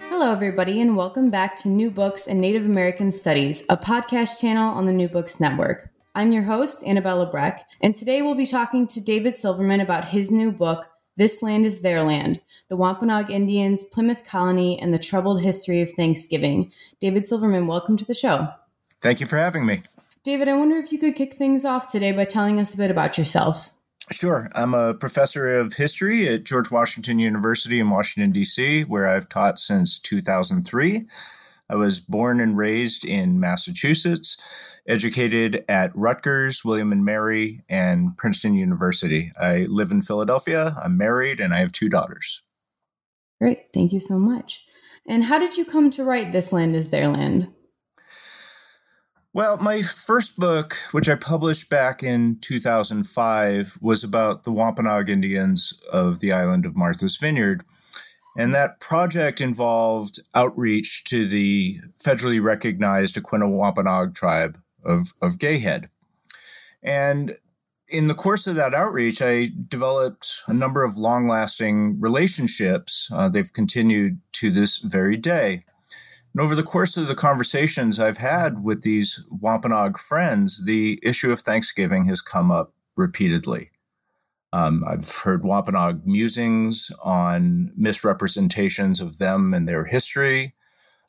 Hello, everybody, and welcome back to New Books and Native American Studies, a podcast channel on the New Books Network. I'm your host, Annabella Breck, and today we'll be talking to David Silverman about his new book, This Land is Their Land The Wampanoag Indians, Plymouth Colony, and the Troubled History of Thanksgiving. David Silverman, welcome to the show. Thank you for having me. David, I wonder if you could kick things off today by telling us a bit about yourself. Sure. I'm a professor of history at George Washington University in Washington, D.C., where I've taught since 2003. I was born and raised in Massachusetts, educated at Rutgers, William and Mary, and Princeton University. I live in Philadelphia. I'm married and I have two daughters. Great. Thank you so much. And how did you come to write This Land is Their Land? Well, my first book, which I published back in 2005, was about the Wampanoag Indians of the island of Martha's Vineyard. And that project involved outreach to the federally recognized Aquinnah Wampanoag tribe of, of Gayhead. And in the course of that outreach, I developed a number of long lasting relationships. Uh, they've continued to this very day. And over the course of the conversations I've had with these Wampanoag friends, the issue of Thanksgiving has come up repeatedly. Um, I've heard Wampanoag musings on misrepresentations of them and their history.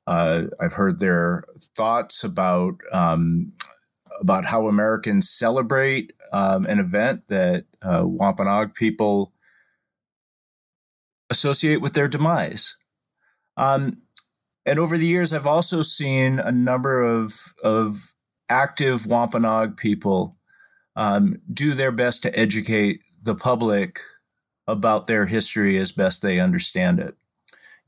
Uh, I've heard their thoughts about um, about how Americans celebrate um, an event that uh, Wampanoag people associate with their demise. Um, and over the years, I've also seen a number of of active Wampanoag people um, do their best to educate the public about their history as best they understand it.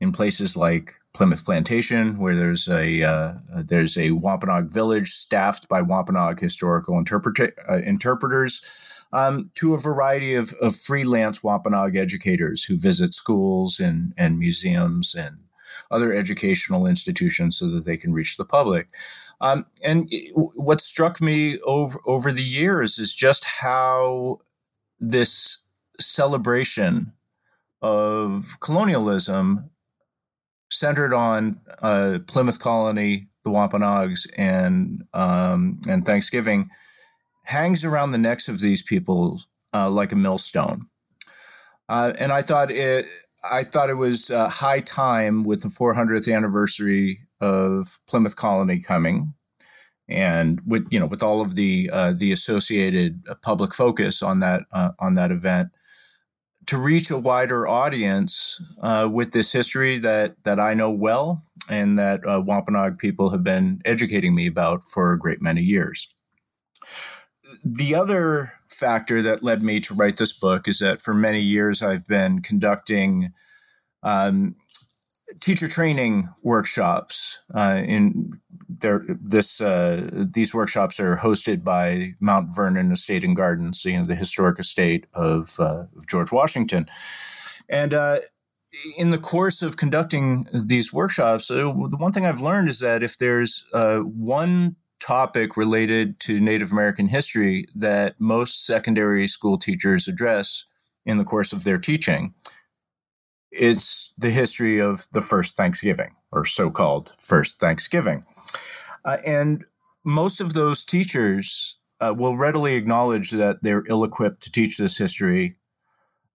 In places like Plimoth Plantation, where there's a uh, there's a Wampanoag village staffed by Wampanoag historical interpreta- uh, interpreters, um, to a variety of, of freelance Wampanoag educators who visit schools and, and museums and other educational institutions so that they can reach the public. Um, and what struck me over over the years is just how this celebration of colonialism centered on uh, Plymouth Colony, the Wampanoags, and um, and Thanksgiving hangs around the necks of these people uh, like a millstone. Uh, and I thought it I thought it was uh, high time with the 400th anniversary of Plymouth Colony coming, and with you know with all of the uh, the associated public focus on that uh, on that event, to reach a wider audience uh, with this history that that I know well and that uh, Wampanoag people have been educating me about for a great many years. The other factor that led me to write this book is that for many years I've been conducting um, teacher training workshops. Uh, in there, this uh, these workshops are hosted by Mount Vernon Estate and Gardens, you know, the historic estate of, uh, of George Washington, and uh, in the course of conducting these workshops, uh, the one thing I've learned is that if there's uh, one topic related to Native American history that most secondary school teachers address in the course of their teaching. It's the history of the first Thanksgiving, or so called first Thanksgiving. Uh, and most of those teachers uh, will readily acknowledge that they're ill equipped to teach this history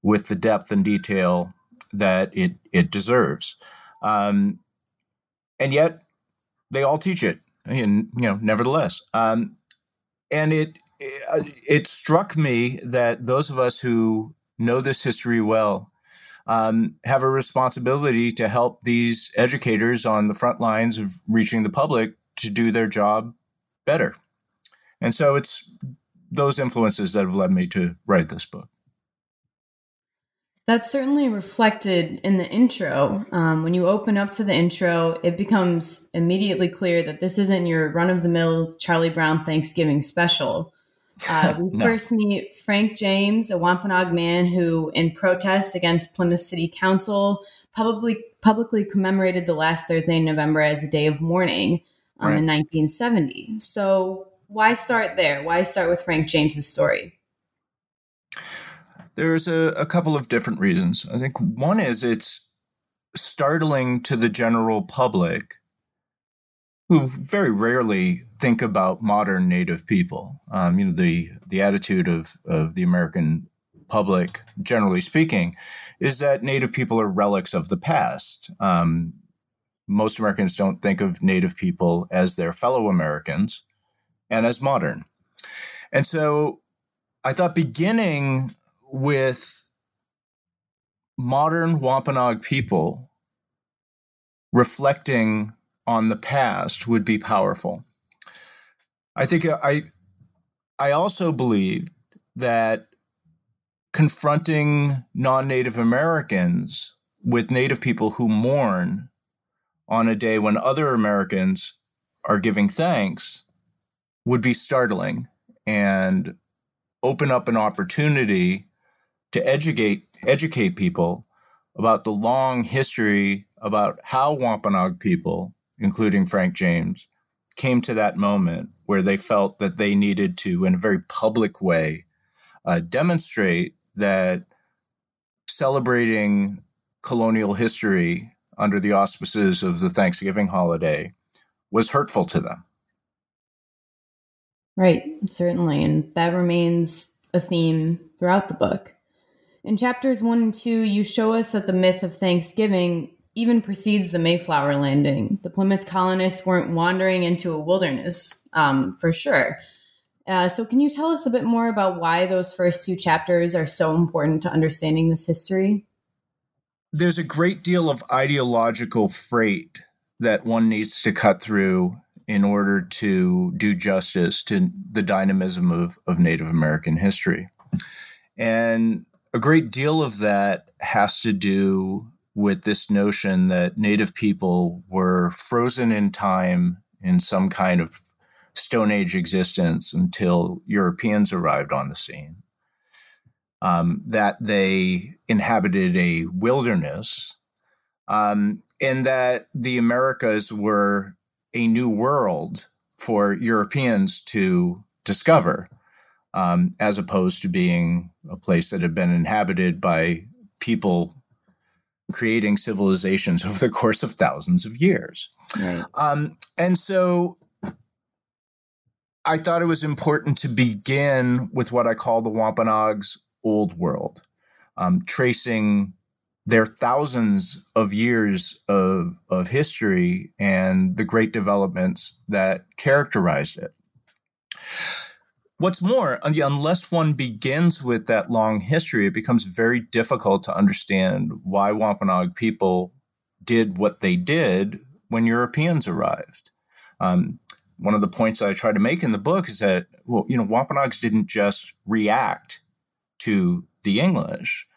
with the depth and detail that it, it deserves. Um, and yet, they all teach it and you know, nevertheless, um, and it, it struck me that those of us who know this history well um, have a responsibility to help these educators on the front lines of reaching the public to do their job better. And so it's those influences that have led me to write this book. That's certainly reflected in the intro. Um, when you open up to the intro, it becomes immediately clear that this isn't your run of the mill Charlie Brown Thanksgiving special. Uh, we no. first meet Frank James, a Wampanoag man who, in protest against Plymouth City Council, publicly publicly commemorated the last Thursday in November as a day of mourning um, right. in 1970. So, why start there? Why start with Frank James's story? There's a, a couple of different reasons. I think one is it's startling to the general public who very rarely think about modern Native people. Um, you know, the the attitude of of the American public, generally speaking, is that Native people are relics of the past. Um, most Americans don't think of Native people as their fellow Americans and as modern. And so I thought beginning with modern Wampanoag people reflecting on the past would be powerful. I think uh, I I also believe that confronting non-native Americans with native people who mourn on a day when other Americans are giving thanks would be startling and open up an opportunity to educate educate people about the long history about how Wampanoag people, including Frank James, came to that moment where they felt that they needed to, in a very public way, uh, demonstrate that celebrating colonial history under the auspices of the Thanksgiving holiday was hurtful to them. Right, certainly. And that remains a theme throughout the book. In chapters one and two, you show us that the myth of Thanksgiving even precedes the Mayflower landing. The Plymouth colonists weren't wandering into a wilderness, um, for sure. Uh, so, can you tell us a bit more about why those first two chapters are so important to understanding this history? there's a great deal of ideological freight that one needs to cut through in order to do justice to the dynamism of, of Native American history. And a great deal of that has to do with this notion that Native people were frozen in time in some kind of Stone Age existence until Europeans arrived on the scene. Um, that they inhabited a wilderness, um, and that the Americas were a new world for Europeans to discover, um, as opposed to being a place that had been inhabited by people creating civilizations over the course of thousands of years. Right. Um, and so I thought it was important to begin with what I call the Wampanoags old world, um, tracing their thousands of years of, of history and the great developments that characterized it. What's more, unless one begins with that long history, it becomes very difficult to understand why Wampanoag people did what they did when Europeans arrived. Um, one of the points I try to make in the book is that, well, you know, Wampanoags didn't just react to the English,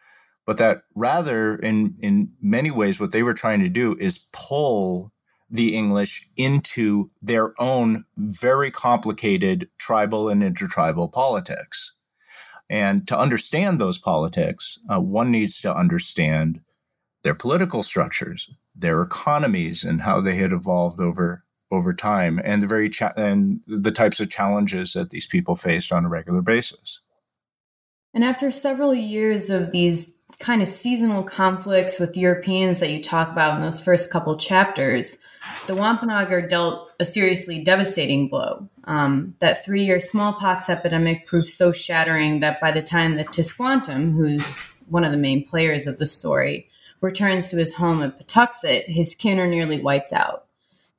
but that rather, in, in many ways, what they were trying to do is pull the English into their own very complicated tribal and intertribal politics. And to understand those politics, uh, one needs to understand their political structures, their economies, and how they had evolved over over time, and the very cha- and the types of challenges that these people faced on a regular basis. And after several years of these kind of seasonal conflicts with Europeans that you talk about in those first couple chapters, the Wampanoag are dealt a seriously devastating blow. Um, that three year smallpox epidemic proved so shattering that by the time that Tisquantum, who's one of the main players of the story, returns to his home at Patuxet, his kin are nearly wiped out.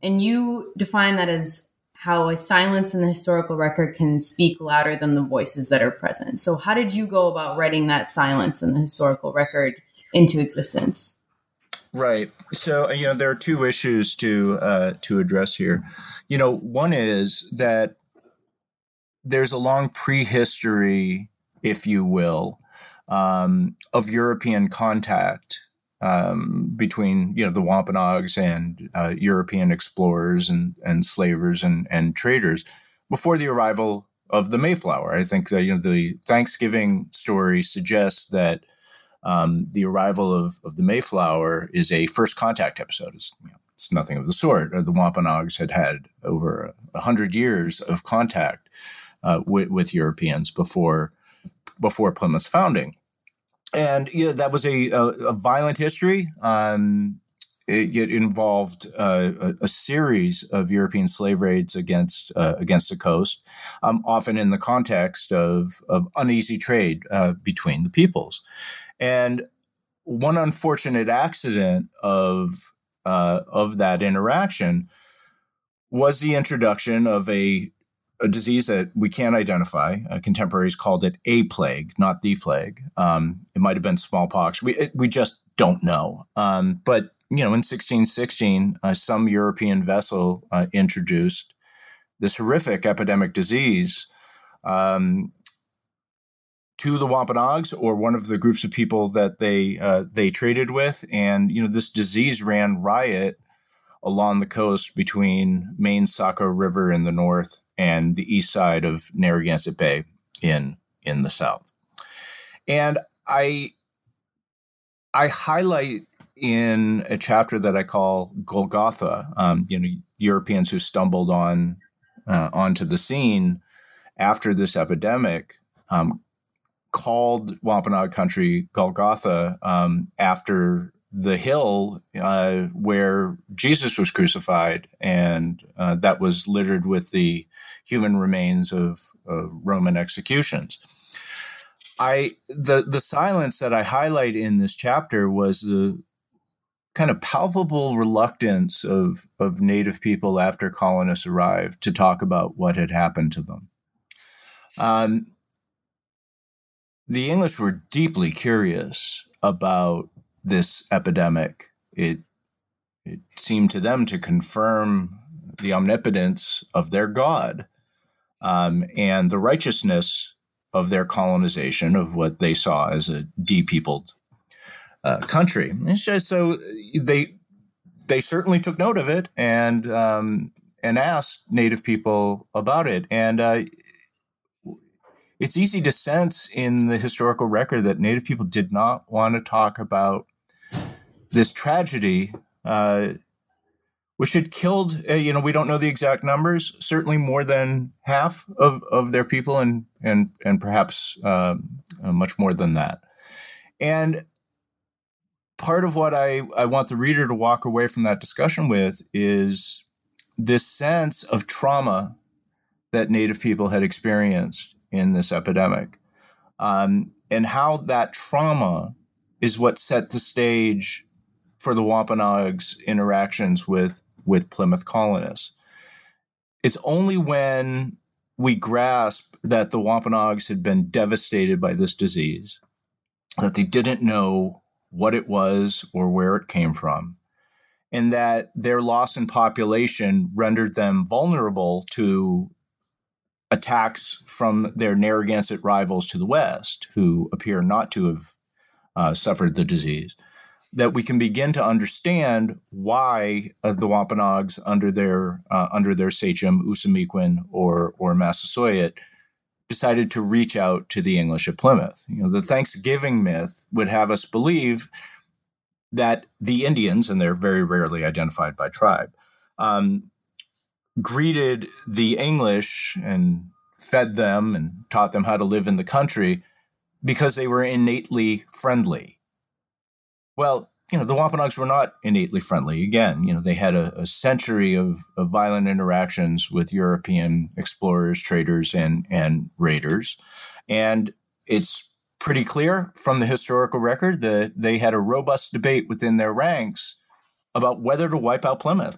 And you define that as how a silence in the historical record can speak louder than the voices that are present. So, how did you go about writing that silence in the historical record into existence? Right. So, you know, there are two issues to uh, to address here. You know, one is that there's a long prehistory, if you will, um, of European contact um, between you know the Wampanoags and uh, European explorers and and slavers and and traders before the arrival of the Mayflower. I think that you know the Thanksgiving story suggests that um, the arrival of of the Mayflower is a first contact episode. It's, you know, it's nothing of the sort. The Wampanoags had had over a hundred years of contact uh, with, with Europeans before before Plymouth's founding. and you know that was a, a, a violent history. Um, it, it involved uh, a, a, series of European slave raids against uh, against the coast, um, often in the context of of uneasy trade uh, between the peoples, and one unfortunate accident of uh, of that interaction was the introduction of a a disease that we can't identify. Uh, contemporaries called it a plague, not the plague. Um, it might have been smallpox. We it, we just don't know. Um, but you know, in 1616, uh, some European vessel uh, introduced this horrific epidemic disease um, to the Wampanoags or one of the groups of people that they uh, they traded with, and you know, this disease ran riot along the coast between Main Saco River in the north and the east side of Narragansett Bay in in the south. And I I highlight in a chapter that I call Golgotha, um, you know, Europeans who stumbled on uh, onto the scene after this epidemic um, called Wampanoag country Golgotha um, after the hill uh, where Jesus was crucified, and uh, that was littered with the human remains of uh, Roman executions. I the the silence that I highlight in this chapter was the kind of palpable reluctance of of native people after colonists arrived to talk about what had happened to them. Um, the English were deeply curious about this epidemic. It it seemed to them to confirm the omnipotence of their God um, and the righteousness of their colonization of what they saw as a depeopled uh, country. Just, so they they certainly took note of it and um, and asked Native people about it. And uh, it's easy to sense in the historical record that Native people did not want to talk about this tragedy. Uh, which had killed, uh, you know, we don't know the exact numbers, certainly more than half of, of their people and, and, and perhaps um, uh, much more than that. And part of what I, I want the reader to walk away from that discussion with is this sense of trauma that Native people had experienced in this epidemic, um, and how that trauma is what set the stage for the Wampanoags' interactions with with Plymouth colonists. It's only when we grasp that the Wampanoags had been devastated by this disease, that they didn't know what it was or where it came from, and that their loss in population rendered them vulnerable to attacks from their Narragansett rivals to the west, who appear not to have uh, suffered the disease that we can begin to understand why uh, the Wampanoags under their uh, under their sachem Usamequin or or Massasoit decided to reach out to the English at Plymouth. You know, the Thanksgiving myth would have us believe that the Indians, and they're very rarely identified by tribe, um, greeted the English and fed them and taught them how to live in the country because they were innately friendly well, you know, the Wampanoags were not innately friendly. Again, you know, they had a, a century of, of, violent interactions with European explorers, traders, and and raiders, and it's pretty clear from the historical record that they had a robust debate within their ranks about whether to wipe out Plymouth.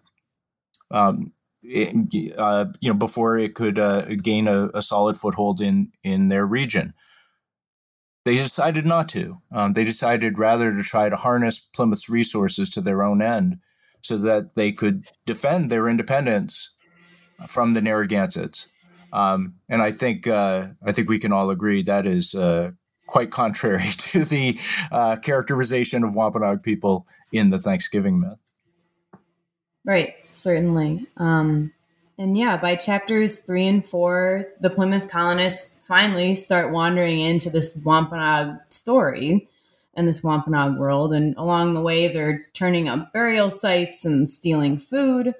Um, uh, you know, before it could uh, gain a, a solid foothold in in their region they decided not to. Um, they decided rather to try to harness Plymouth's resources to their own end so that they could defend their independence from the Narragansetts. Um, and I think uh, I think we can all agree that is uh, quite contrary to the uh, characterization of Wampanoag people in the Thanksgiving myth. Right, certainly. Um, and yeah, by chapters three and four, the Plymouth colonists finally start wandering into this Wampanoag story and this Wampanoag world. And along the way, they're turning up burial sites and stealing food.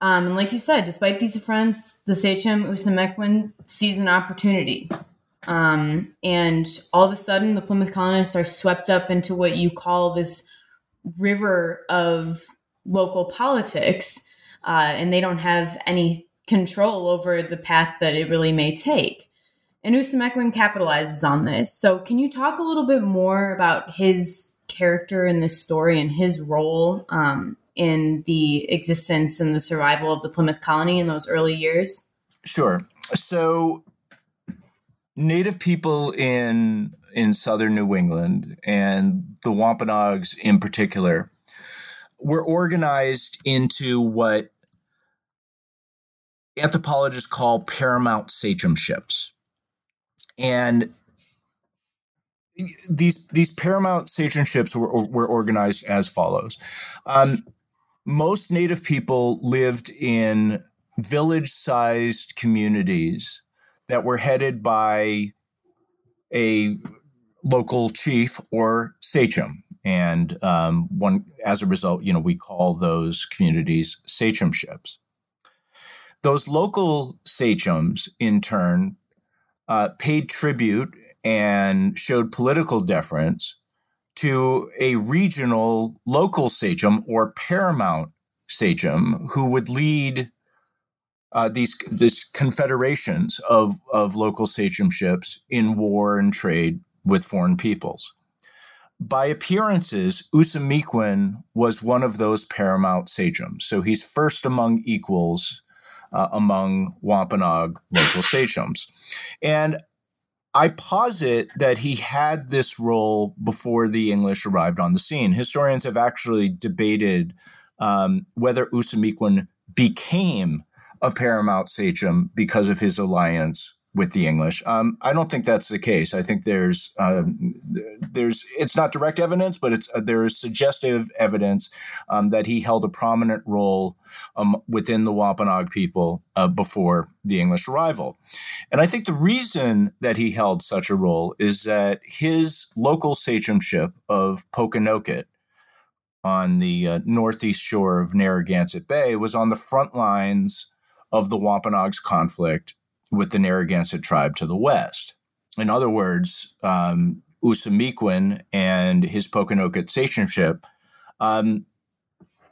Um, and like you said, despite these affronts, the Sachem Usamequin sees an opportunity. Um, and all of a sudden, the Plymouth colonists are swept up into what you call this river of local politics, uh, and they don't have any control over the path that it really may take. And Usamequin capitalizes on this. So, can you talk a little bit more about his character in this story and his role um, in the existence and the survival of the Plymouth colony in those early years? Sure. So, Native people in in southern New England and the Wampanoags in particular were organized into what anthropologists call paramount sachemships. And these these paramount sachemships were, were organized as follows. Um, most native people lived in village-sized communities that were headed by a local chief or sachem, and um, one as a result, you know, we call those communities sachemships. Those local sachems, in turn, uh, paid tribute and showed political deference to a regional local sachem or paramount sachem who would lead uh, these these confederations of of local sachemships in war and trade with foreign peoples. By appearances, Usamequin was one of those paramount sachems. So he's first among equals uh, among Wampanoag local sachems. And I posit that he had this role before the English arrived on the scene. Historians have actually debated um, whether Usamequin became a paramount sachem because of his alliance with the English. Um, I don't think that's the case. I think there's um, there's it's not direct evidence, but it's uh, there is suggestive evidence um, that he held a prominent role um, within the Wampanoag people uh, before the English arrival. And I think the reason that he held such a role is that his local sachemship of Pokanoket on the uh, northeast shore of Narragansett Bay was on the front lines of the Wampanoags conflict with the Narragansett tribe to the west. In other words, um, Usamequin and his Pokanoket sachemship um,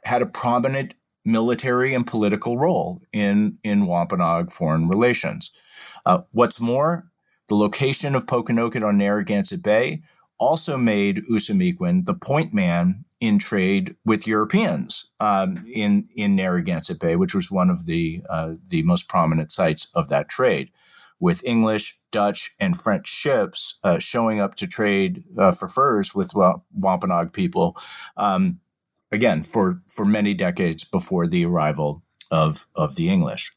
had a prominent military and political role in, in Wampanoag foreign relations. Uh, what's more, the location of Pokanoket on Narragansett Bay also made Usamequin the point man in trade with Europeans um, in in Narragansett Bay, which was one of the uh, the most prominent sites of that trade, with English, Dutch, and French ships uh, showing up to trade uh, for furs with Wampanoag people, um, again for for many decades before the arrival of of the English.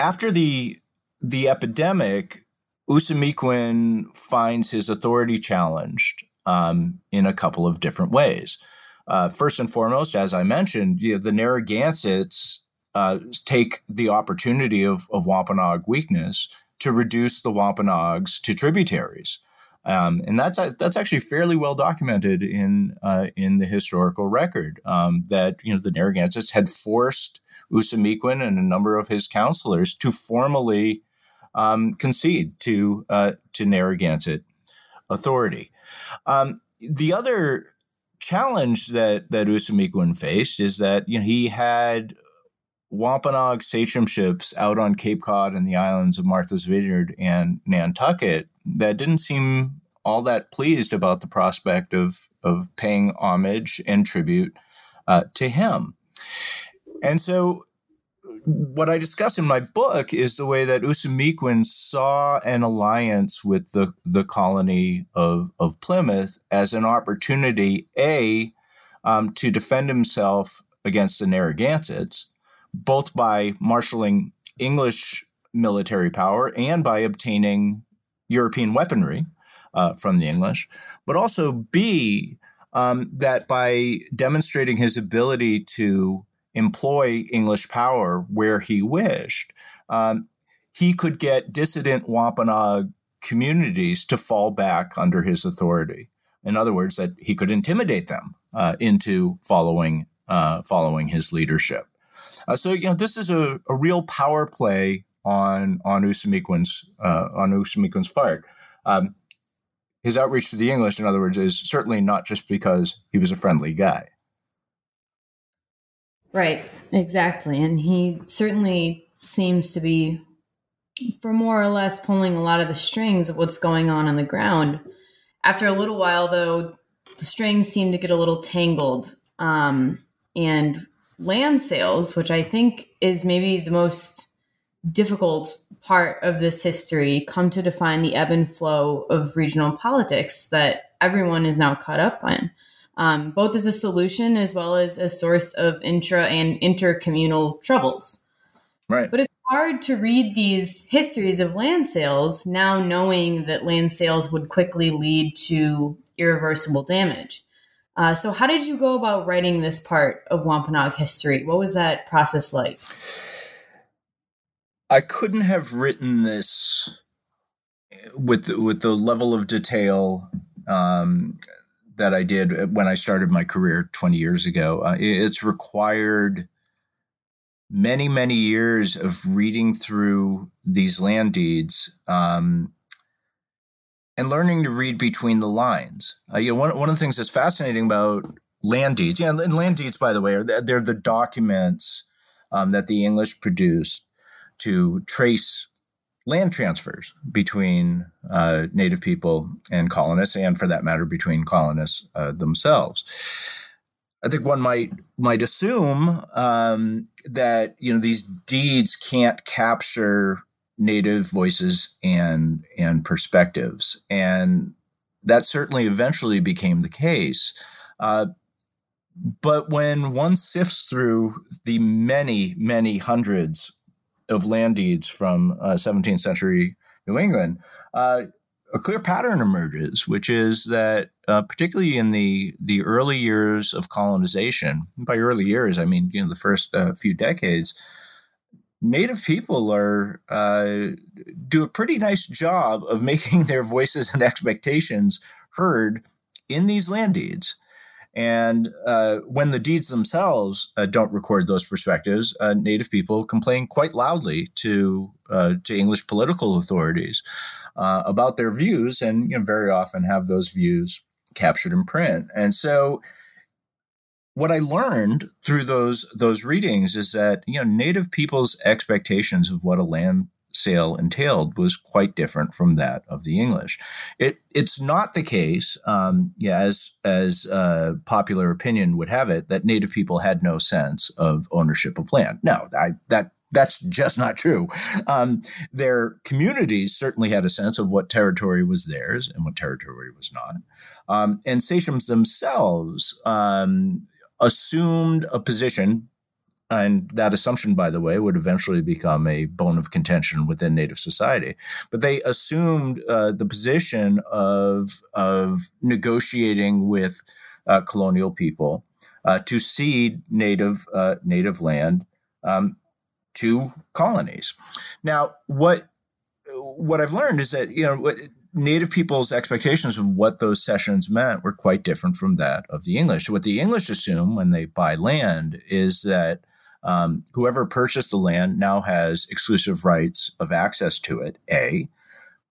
After the the epidemic, Usamequin finds his authority challenged um, in a couple of different ways. Uh, first and foremost, as I mentioned, you know, the Narragansetts uh, take the opportunity of, of Wampanoag weakness to reduce the Wampanoags to tributaries. Um, and that's that's actually fairly well documented in uh, in the historical record um, that you know the Narragansetts had forced Usamequin and a number of his counselors to formally um, concede to uh, to Narragansett authority. Um, the other challenge that that Usamequin faced is that you know he had Wampanoag sachemships out on Cape Cod and the islands of Martha's Vineyard and Nantucket that didn't seem all that pleased about the prospect of of paying homage and tribute uh, to him. And so what I discuss in my book is the way that Usamequin saw an alliance with the, the colony of, of Plymouth as an opportunity, A, um, to defend himself against the Narragansetts, both by marshaling English military power and by obtaining European weaponry uh, from the English, but also B, um, that by demonstrating his ability to employ English power where he wished, um, he could get dissident Wampanoag communities to fall back under his authority. In other words, that he could intimidate them uh, into following uh, following his leadership. Uh, so you know this is a, a real power play on on Usamequin's uh, on Usamequin's part. Um, his outreach to the English, in other words, is certainly not just because he was a friendly guy. Right, exactly. And he certainly seems to be, for more or less, pulling a lot of the strings of what's going on on the ground. After a little while, though, the strings seem to get a little tangled. Um, and land sales, which I think is maybe the most difficult part of this history, come to define the ebb and flow of regional politics that everyone is now caught up on, um, both as a solution as well as a source of intra and intercommunal troubles. Right. But it's hard to read these histories of land sales now knowing that land sales would quickly lead to irreversible damage. Uh, so, how did you go about writing this part of Wampanoag history? What was that process like? I couldn't have written this with with the level of detail um, that I did when I started my career 20 years ago. Uh, it's required many many years of reading through these land deeds um, and learning to read between the lines. Uh, you know, one, one of the things that's fascinating about land deeds, yeah, and land deeds, by the way, are they're the documents um, that the English produced to trace land transfers between uh, native people and colonists, and for that matter, between colonists uh, themselves. I think one might might assume um, that you know these deeds can't capture native voices and and perspectives and that certainly eventually became the case uh, but when one sifts through the many many hundreds of land deeds from uh, 17th century new england uh, a clear pattern emerges which is that uh, particularly in the the early years of colonization by early years i mean you know the first uh, few decades Native people are uh, do a pretty nice job of making their voices and expectations heard in these land deeds. And uh, when the deeds themselves uh, don't record those perspectives, uh, Native people complain quite loudly to uh, to English political authorities uh, about their views, and you know, very often have those views captured in print. And so what I learned through those those readings is that you know native people's expectations of what a land sale entailed was quite different from that of the English. It it's not the case, um, yeah, as as uh, popular opinion would have it, that native people had no sense of ownership of land. No, I, that that's just not true. Um, their communities certainly had a sense of what territory was theirs and what territory was not. Um, and sachems themselves um, assumed a position and that assumption, by the way, would eventually become a bone of contention within Native society. But they assumed uh, the position of of negotiating with uh, colonial people uh, to cede native uh, native land um, to colonies. Now, what what I've learned is that you know Native people's expectations of what those cessions meant were quite different from that of the English. What the English assume when they buy land is that um, whoever purchased the land now has exclusive rights of access to it, A,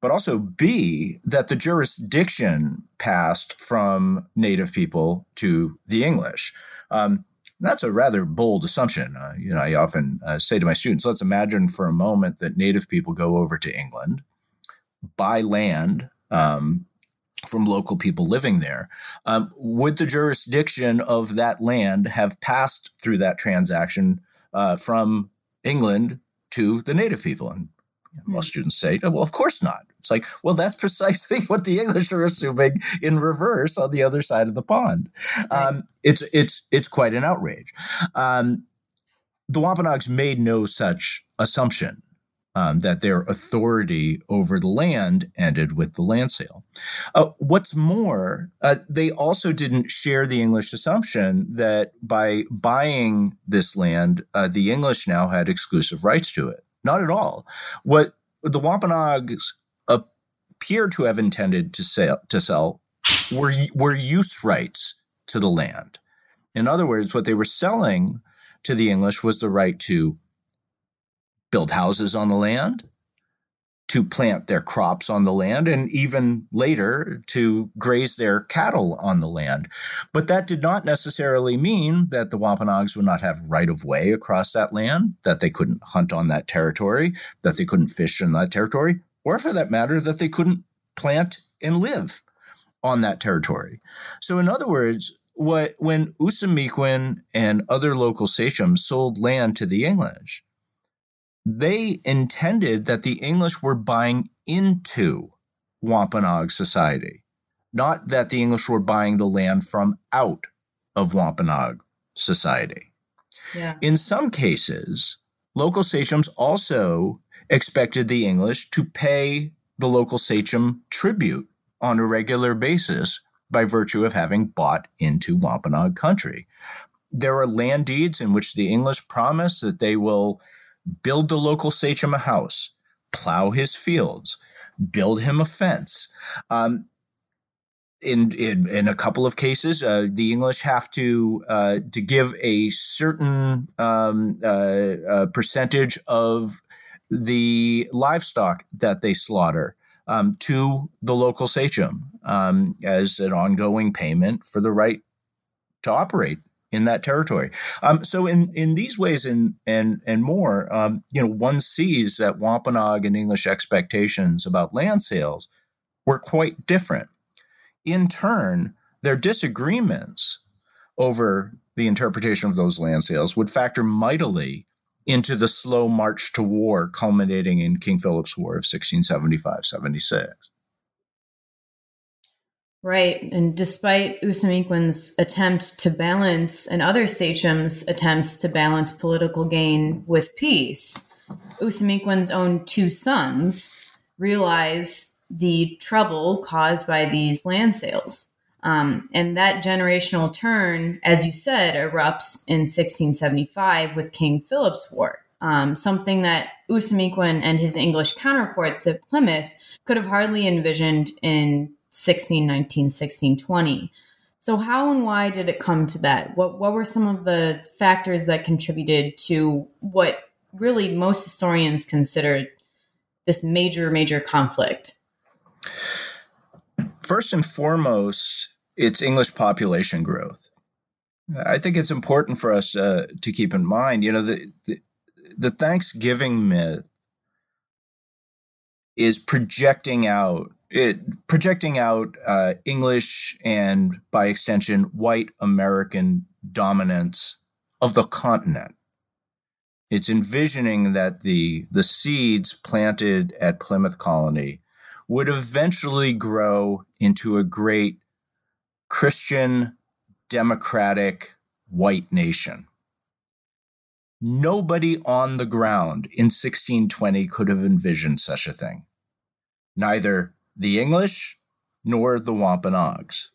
but also B, that the jurisdiction passed from Native people to the English. Um, that's a rather bold assumption. Uh, you know, I often uh, say to my students, let's imagine for a moment that Native people go over to England buy land um, from local people living there. Um, would the jurisdiction of that land have passed through that transaction uh, from England to the native people? And most students say, oh, well, of course not. It's like, well, that's precisely what the English are assuming in reverse on the other side of the pond. Um, it's it's it's quite an outrage. Um, the Wampanoags made no such assumption um, that their authority over the land ended with the land sale. Uh, what's more, uh, they also didn't share the English assumption that by buying this land, uh, the English now had exclusive rights to it. Not at all. What the Wampanoags appear to have intended to sell, to sell were, were use rights to the land. In other words, what they were selling to the English was the right to build houses on the land, to plant their crops on the land, and even later to graze their cattle on the land. But that did not necessarily mean that the Wampanoags would not have right of way across that land, that they couldn't hunt on that territory, that they couldn't fish in that territory, or for that matter, that they couldn't plant and live on that territory. So, in other words, what when Usamequin and other local sachems sold land to the English, they intended that the English were buying into Wampanoag society, not that the English were buying the land from out of Wampanoag society. Yeah. In some cases, local sachems also expected the English to pay the local sachem tribute on a regular basis by virtue of having bought into Wampanoag country. There are land deeds in which the English promise that they will build the local sachem a house, plow his fields, build him a fence. Um, in, in, in a couple of cases, uh, the English have to uh, to give a certain um, uh, uh percentage of the livestock that they slaughter um, to the local sachem um, as an ongoing payment for the right to operate in that territory. Um, so in in these ways and and and more, um, you know, one sees that Wampanoag and English expectations about land sales were quite different. In turn, their disagreements over the interpretation of those land sales would factor mightily into the slow march to war culminating in King Philip's War of 1675 76. Right. And despite Usamequin's attempt to balance and other sachems' attempts to balance political gain with peace, Usamequin's own two sons realize the trouble caused by these land sales. Um, and that generational turn, as you said, erupts in 1675 with King Philip's War, um, something that Usamequin and his English counterparts at Plymouth could have hardly envisioned in 1619, 1620. So, how and why did it come to that? What, what were some of the factors that contributed to what really most historians consider this major, major conflict? First and foremost, it's English population growth. I think it's important for us uh, to keep in mind, you know, the, the, the Thanksgiving myth is projecting out it projecting out uh, English and by extension white American dominance of the continent. It's envisioning that the the seeds planted at Plymouth Colony would eventually grow into a great Christian democratic white nation. Nobody on the ground in 1620 could have envisioned such a thing. Neither the English nor the Wampanoags.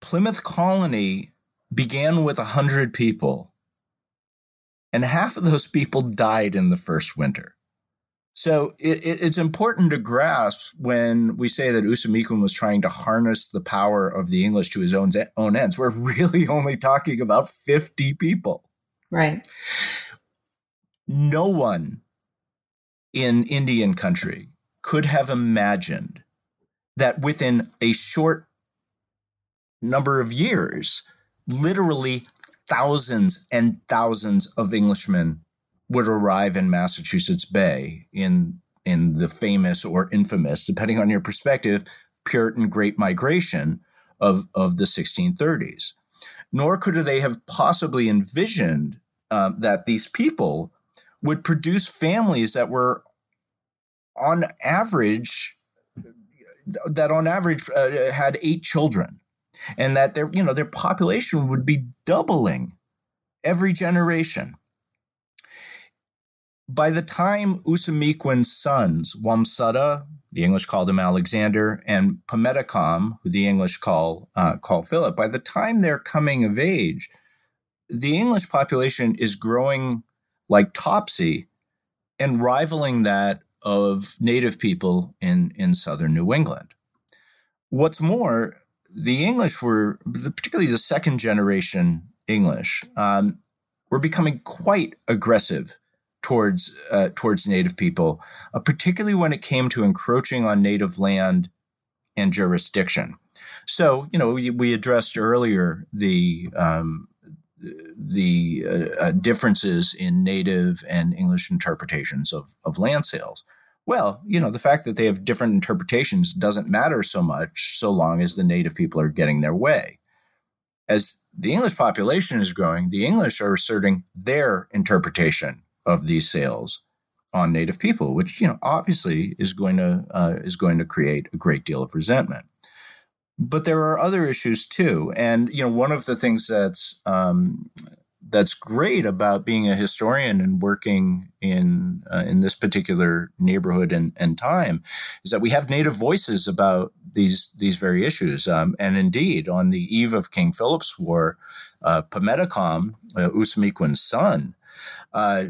Plymouth Colony began with a 100 people, and half of those people died in the first winter. So it, it's important to grasp when we say that Usamequin was trying to harness the power of the English to his own, own ends. We're really only talking about 50 people. Right. No one in Indian country could have imagined that within a short number of years, literally thousands and thousands of Englishmen would arrive in Massachusetts Bay in in the famous or infamous, depending on your perspective, Puritan Great Migration of, of the 1630s. Nor could they have possibly envisioned um, that these people would produce families that were on average that on average uh, had eight children and that their you know their population would be doubling every generation. By the time Usamequin's sons Wamsutta, the English called him Alexander, and Pametacom, who the English call uh, call Philip, by the time they're coming of age, the English population is growing like topsy and rivaling that of native people in, in southern New England. What's more, the English were, particularly the second generation English, um, were becoming quite aggressive towards uh, towards Native people, uh, particularly when it came to encroaching on Native land and jurisdiction. So, you know, we, we addressed earlier the um, the uh, uh, differences in Native and English interpretations of of land sales. Well, you know, the fact that they have different interpretations doesn't matter so much so long as the Native people are getting their way. As the English population is growing, the English are asserting their interpretation of these sales on Native people, which you know obviously is going to uh, is going to create a great deal of resentment. But there are other issues too, and you know one of the things that's um, that's great about being a historian and working in uh, in this particular neighborhood and, and time is that we have native voices about these these very issues. Um, and indeed, on the eve of King Philip's War, uh, Pametacom, uh, son, uh,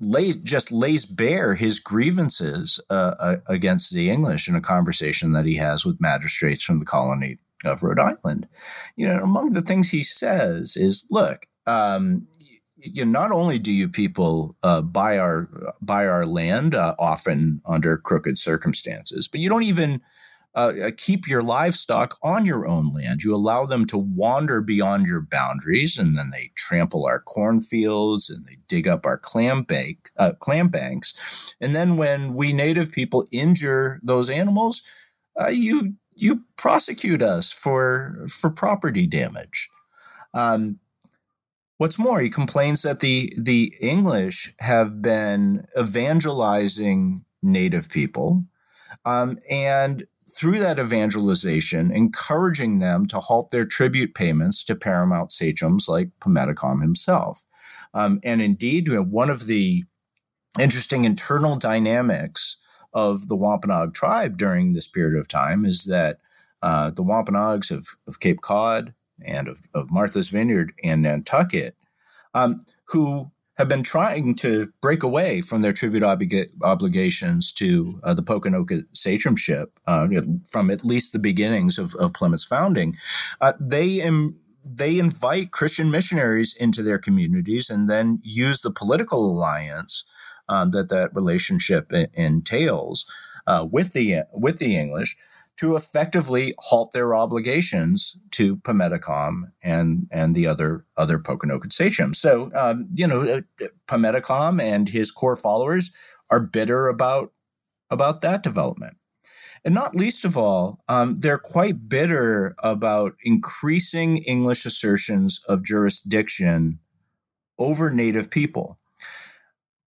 lays just lays bare his grievances uh, uh, against the English in a conversation that he has with magistrates from the colony of Rhode Island. You know, among the things he says is, "Look, um, you know, not only do you people uh, buy our buy our land, uh, often under crooked circumstances, but you don't even." Uh, uh, keep your livestock on your own land. You allow them to wander beyond your boundaries, and then they trample our cornfields and they dig up our clam bank, uh, clam banks. And then when we native people injure those animals, uh, you you prosecute us for for property damage. Um, what's more, he complains that the the English have been evangelizing native people, um, and through that evangelization, encouraging them to halt their tribute payments to paramount sachems like Pametacom himself. Um, and indeed, one of the interesting internal dynamics of the Wampanoag tribe during this period of time is that uh, the Wampanoags of, of, Cape Cod and of, of, Martha's Vineyard and Nantucket, um, who have been trying to break away from their tribute obliga- obligations to uh, the Pokanoket sachemship uh, from at least the beginnings of, of Plymouth's founding. Uh, they Im- they invite Christian missionaries into their communities and then use the political alliance um, that that relationship entails uh, with the with the English to effectively halt their obligations to Pametacom and and the other other Pokanoket sachems. So um, you know, uh, Pametacom and his core followers are bitter about about that development. And not least of all, um, they're quite bitter about increasing English assertions of jurisdiction over Native people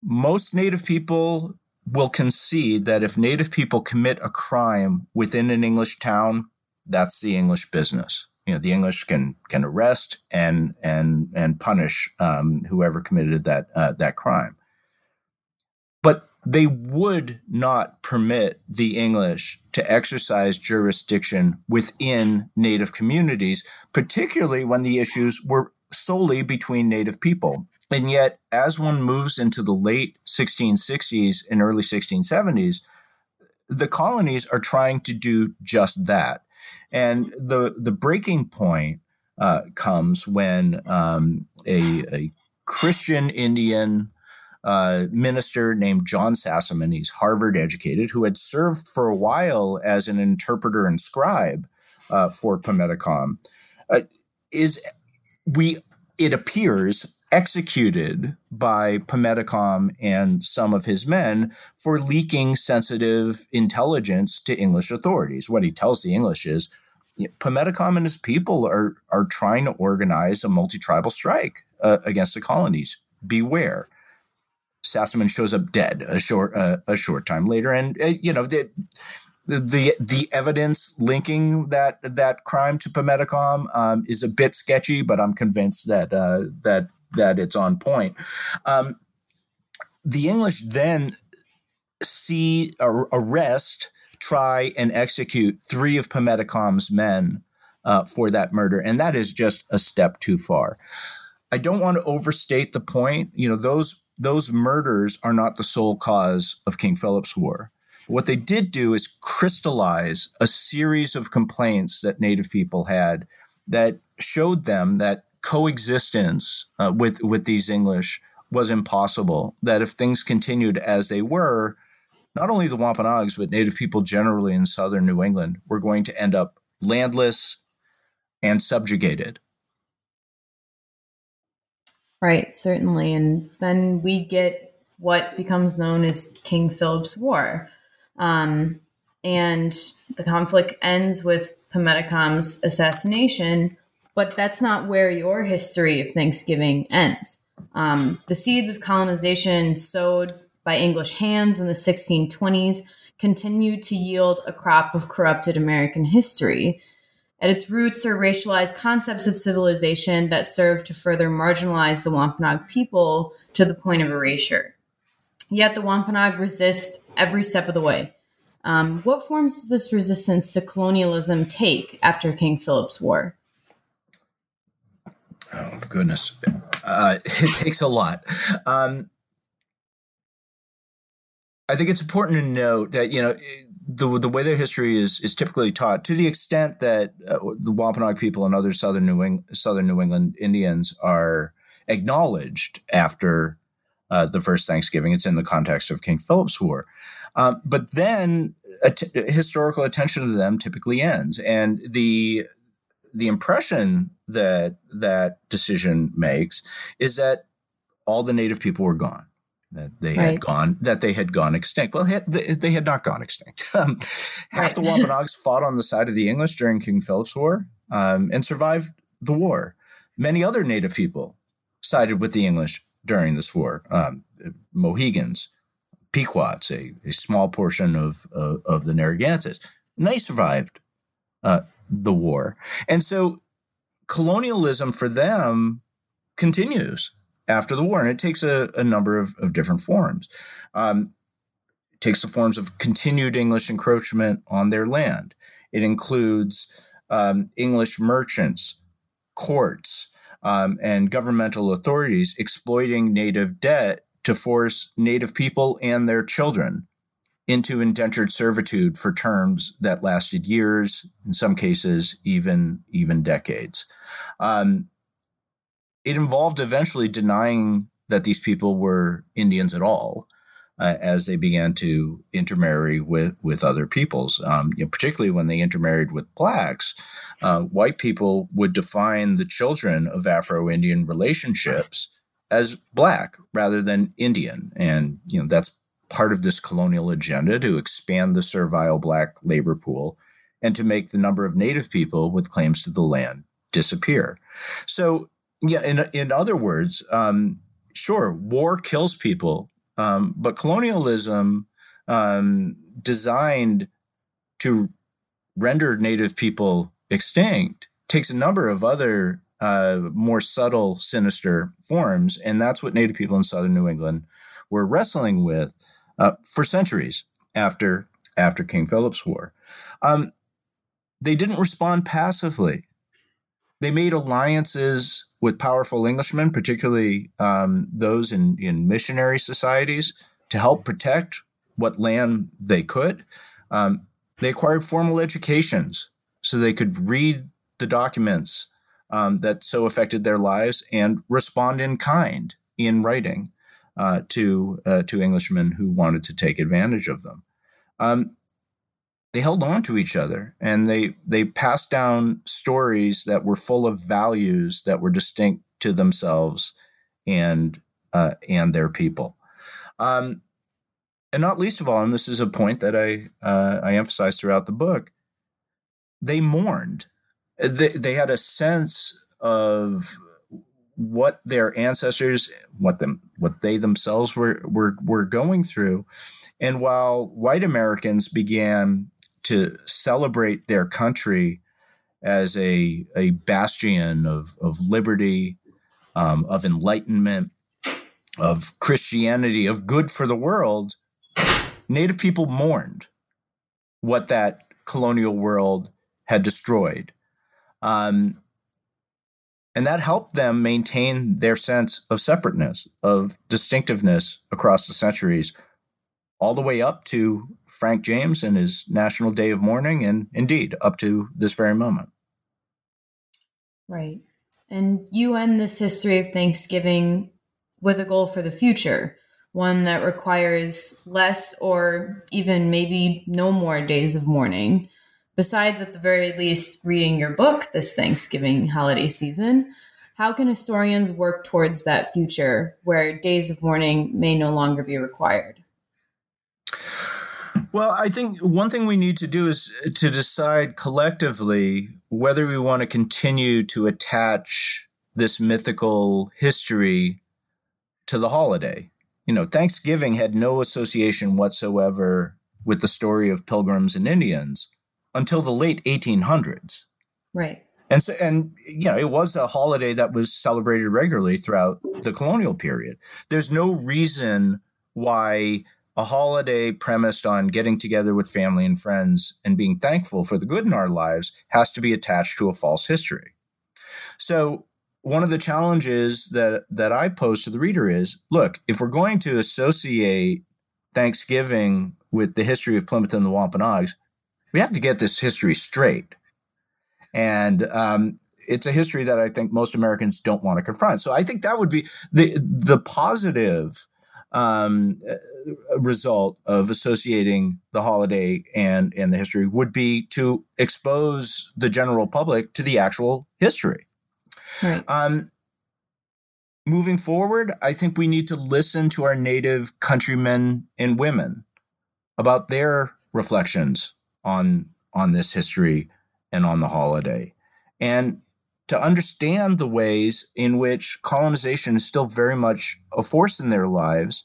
most Native people will concede that if Native people commit a crime within an English town, that's the English business. You know, the English can can arrest and and and punish um, whoever committed that uh, that crime. But they would not permit the English to exercise jurisdiction within Native communities, particularly when the issues were solely between Native people. And yet, as one moves into the late 1660s and early 1670s, the colonies are trying to do just that. And the, the breaking point uh, comes when um, a, a, Christian Indian uh, minister named John Sassamon, he's Harvard educated, who had served for a while as an interpreter and scribe uh, for Pametacom, uh, is we it appears executed by Pametacom and some of his men for leaking sensitive intelligence to English authorities. What he tells the English is Pametacom and his people are, are trying to organize a multi tribal strike uh, against the colonies. Beware. Sassamon shows up dead a short uh, a short time later, and uh, you know the, the the evidence linking that that crime to Pametacom um, is a bit sketchy, but I'm convinced that uh, that that it's on point. Um, the English then see arrest, try, and execute three of Pametacom's men uh, for that murder, and that is just a step too far. I don't want to overstate the point. You know, those those murders are not the sole cause of King Philip's War. What they did do is crystallize a series of complaints that Native people had that showed them that coexistence uh, with with these English was impossible. That if things continued as they were, not only the Wampanoags, but Native people generally in southern New England were going to end up landless and subjugated. Right, certainly. And then we get what becomes known as King Philip's War. Um, and the conflict ends with Pametacom's assassination, but that's not where your history of Thanksgiving ends. Um, the seeds of colonization sowed by English hands in the 1620s continued to yield a crop of corrupted American history. At its roots are racialized concepts of civilization that serve to further marginalize the Wampanoag people to the point of erasure. Yet the Wampanoag resist every step of the way. Um, what forms does this resistance to colonialism take after King Philip's War? Oh, goodness. Uh, it takes a lot. Um, I think it's important to note that, you know, the the way their history is is typically taught, to the extent that uh, the Wampanoag people and other southern New England, southern New England Indians are acknowledged after uh, the first Thanksgiving, it's in the context of King Philip's War. Um, but then att- historical attention to them typically ends, and the the impression that that decision makes is that all the native people were gone that they right. had gone that they had gone extinct. Well, they had not gone extinct. Um, half right. the Wampanoags fought on the side of the English during King Philip's War um, and survived the war. Many other Native people sided with the English during this war. Um, Mohegans, Pequots, a, a small portion of, of, of the Narragansetts, and they survived uh, the war. And so colonialism for them continues after the war. And it takes a, a number of, of, different forms. Um, it takes the forms of continued English encroachment on their land. It includes um, English merchants, courts, um, and governmental authorities exploiting native debt to force native people and their children into indentured servitude for terms that lasted years, in some cases, even even decades. Um, it involved eventually denying that these people were Indians at all. Uh, as they began to intermarry with, with other peoples, um, you know, particularly when they intermarried with blacks, uh, white people would define the children of Afro Indian relationships as black rather than Indian, and you know that's part of this colonial agenda to expand the servile black labor pool and to make the number of native people with claims to the land disappear. So yeah, in in other words, um, sure, war kills people, um, but colonialism um, designed to render native people extinct takes a number of other uh, more subtle, sinister forms, and that's what native people in southern New England were wrestling with uh, for centuries after after King Philip's War. Um, they didn't respond passively. They made alliances with powerful Englishmen, particularly um, those in, in missionary societies, to help protect what land they could. Um, they acquired formal educations so they could read the documents um, that so affected their lives and respond in kind in writing uh, to uh, to Englishmen who wanted to take advantage of them. Um, they held on to each other and they they passed down stories that were full of values that were distinct to themselves and uh, and their people. Um, and not least of all, and this is a point that I uh, I emphasize throughout the book, they mourned. They, they had a sense of what their ancestors, what them, what they themselves were were were going through, and while white Americans began to celebrate their country as a, a bastion of, of liberty, um, of enlightenment, of Christianity, of good for the world, Native people mourned what that colonial world had destroyed. Um, and that helped them maintain their sense of separateness, of distinctiveness across the centuries, all the way up to Frank James and his National Day of Mourning, and indeed up to this very moment. Right. And you end this history of Thanksgiving with a goal for the future, one that requires less or even maybe no more days of mourning. Besides, at the very least, reading your book this Thanksgiving holiday season, how can historians work towards that future where days of mourning may no longer be required? Well, I think one thing we need to do is to decide collectively whether we want to continue to attach this mythical history to the holiday. You know, Thanksgiving had no association whatsoever with the story of pilgrims and Indians until the late 1800s. Right. And so, and you know, it was a holiday that was celebrated regularly throughout the colonial period. There's no reason why a holiday premised on getting together with family and friends and being thankful for the good in our lives has to be attached to a false history. So, one of the challenges that that I pose to the reader is, look, if we're going to associate Thanksgiving with the history of Plymouth and the Wampanoags, we have to get this history straight. And um, it's a history that I think most Americans don't want to confront. So I think that would be the the positive um, result of associating the holiday and and the history would be to expose the general public to the actual history. Right. Um, moving forward, I think we need to listen to our native countrymen and women about their reflections on on this history and on the holiday, and to understand the ways in which colonization is still very much a force in their lives,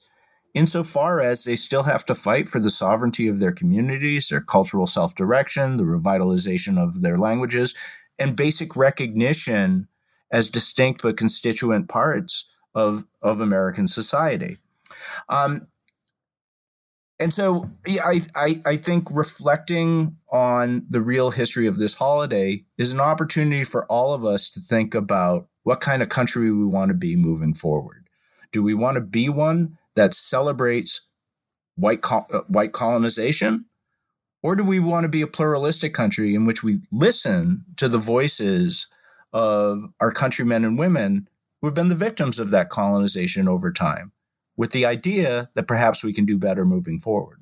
insofar as they still have to fight for the sovereignty of their communities, their cultural self direction, the revitalization of their languages, and basic recognition as distinct but constituent parts of, of American society. Um, and so yeah, I, I, I think reflecting on the real history of this holiday is an opportunity for all of us to think about what kind of country we want to be moving forward. Do we want to be one that celebrates white co- uh, white colonization, or do we want to be a pluralistic country in which we listen to the voices of our countrymen and women who have been the victims of that colonization over time? With the idea that perhaps we can do better moving forward.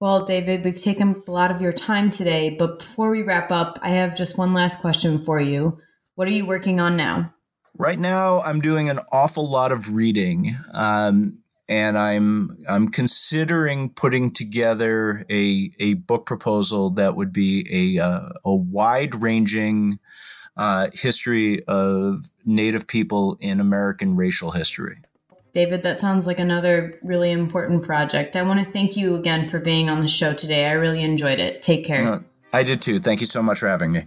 Well, David, we've taken a lot of your time today, but before we wrap up, I have just one last question for you. What are you working on now? Right now, I'm doing an awful lot of reading, um, and I'm I'm considering putting together a a book proposal that would be a uh, a wide ranging uh, history of Native people in American racial history. David, that sounds like another really important project. I want to thank you again for being on the show today. I really enjoyed it. Take care. Uh, I did too. Thank you so much for having me.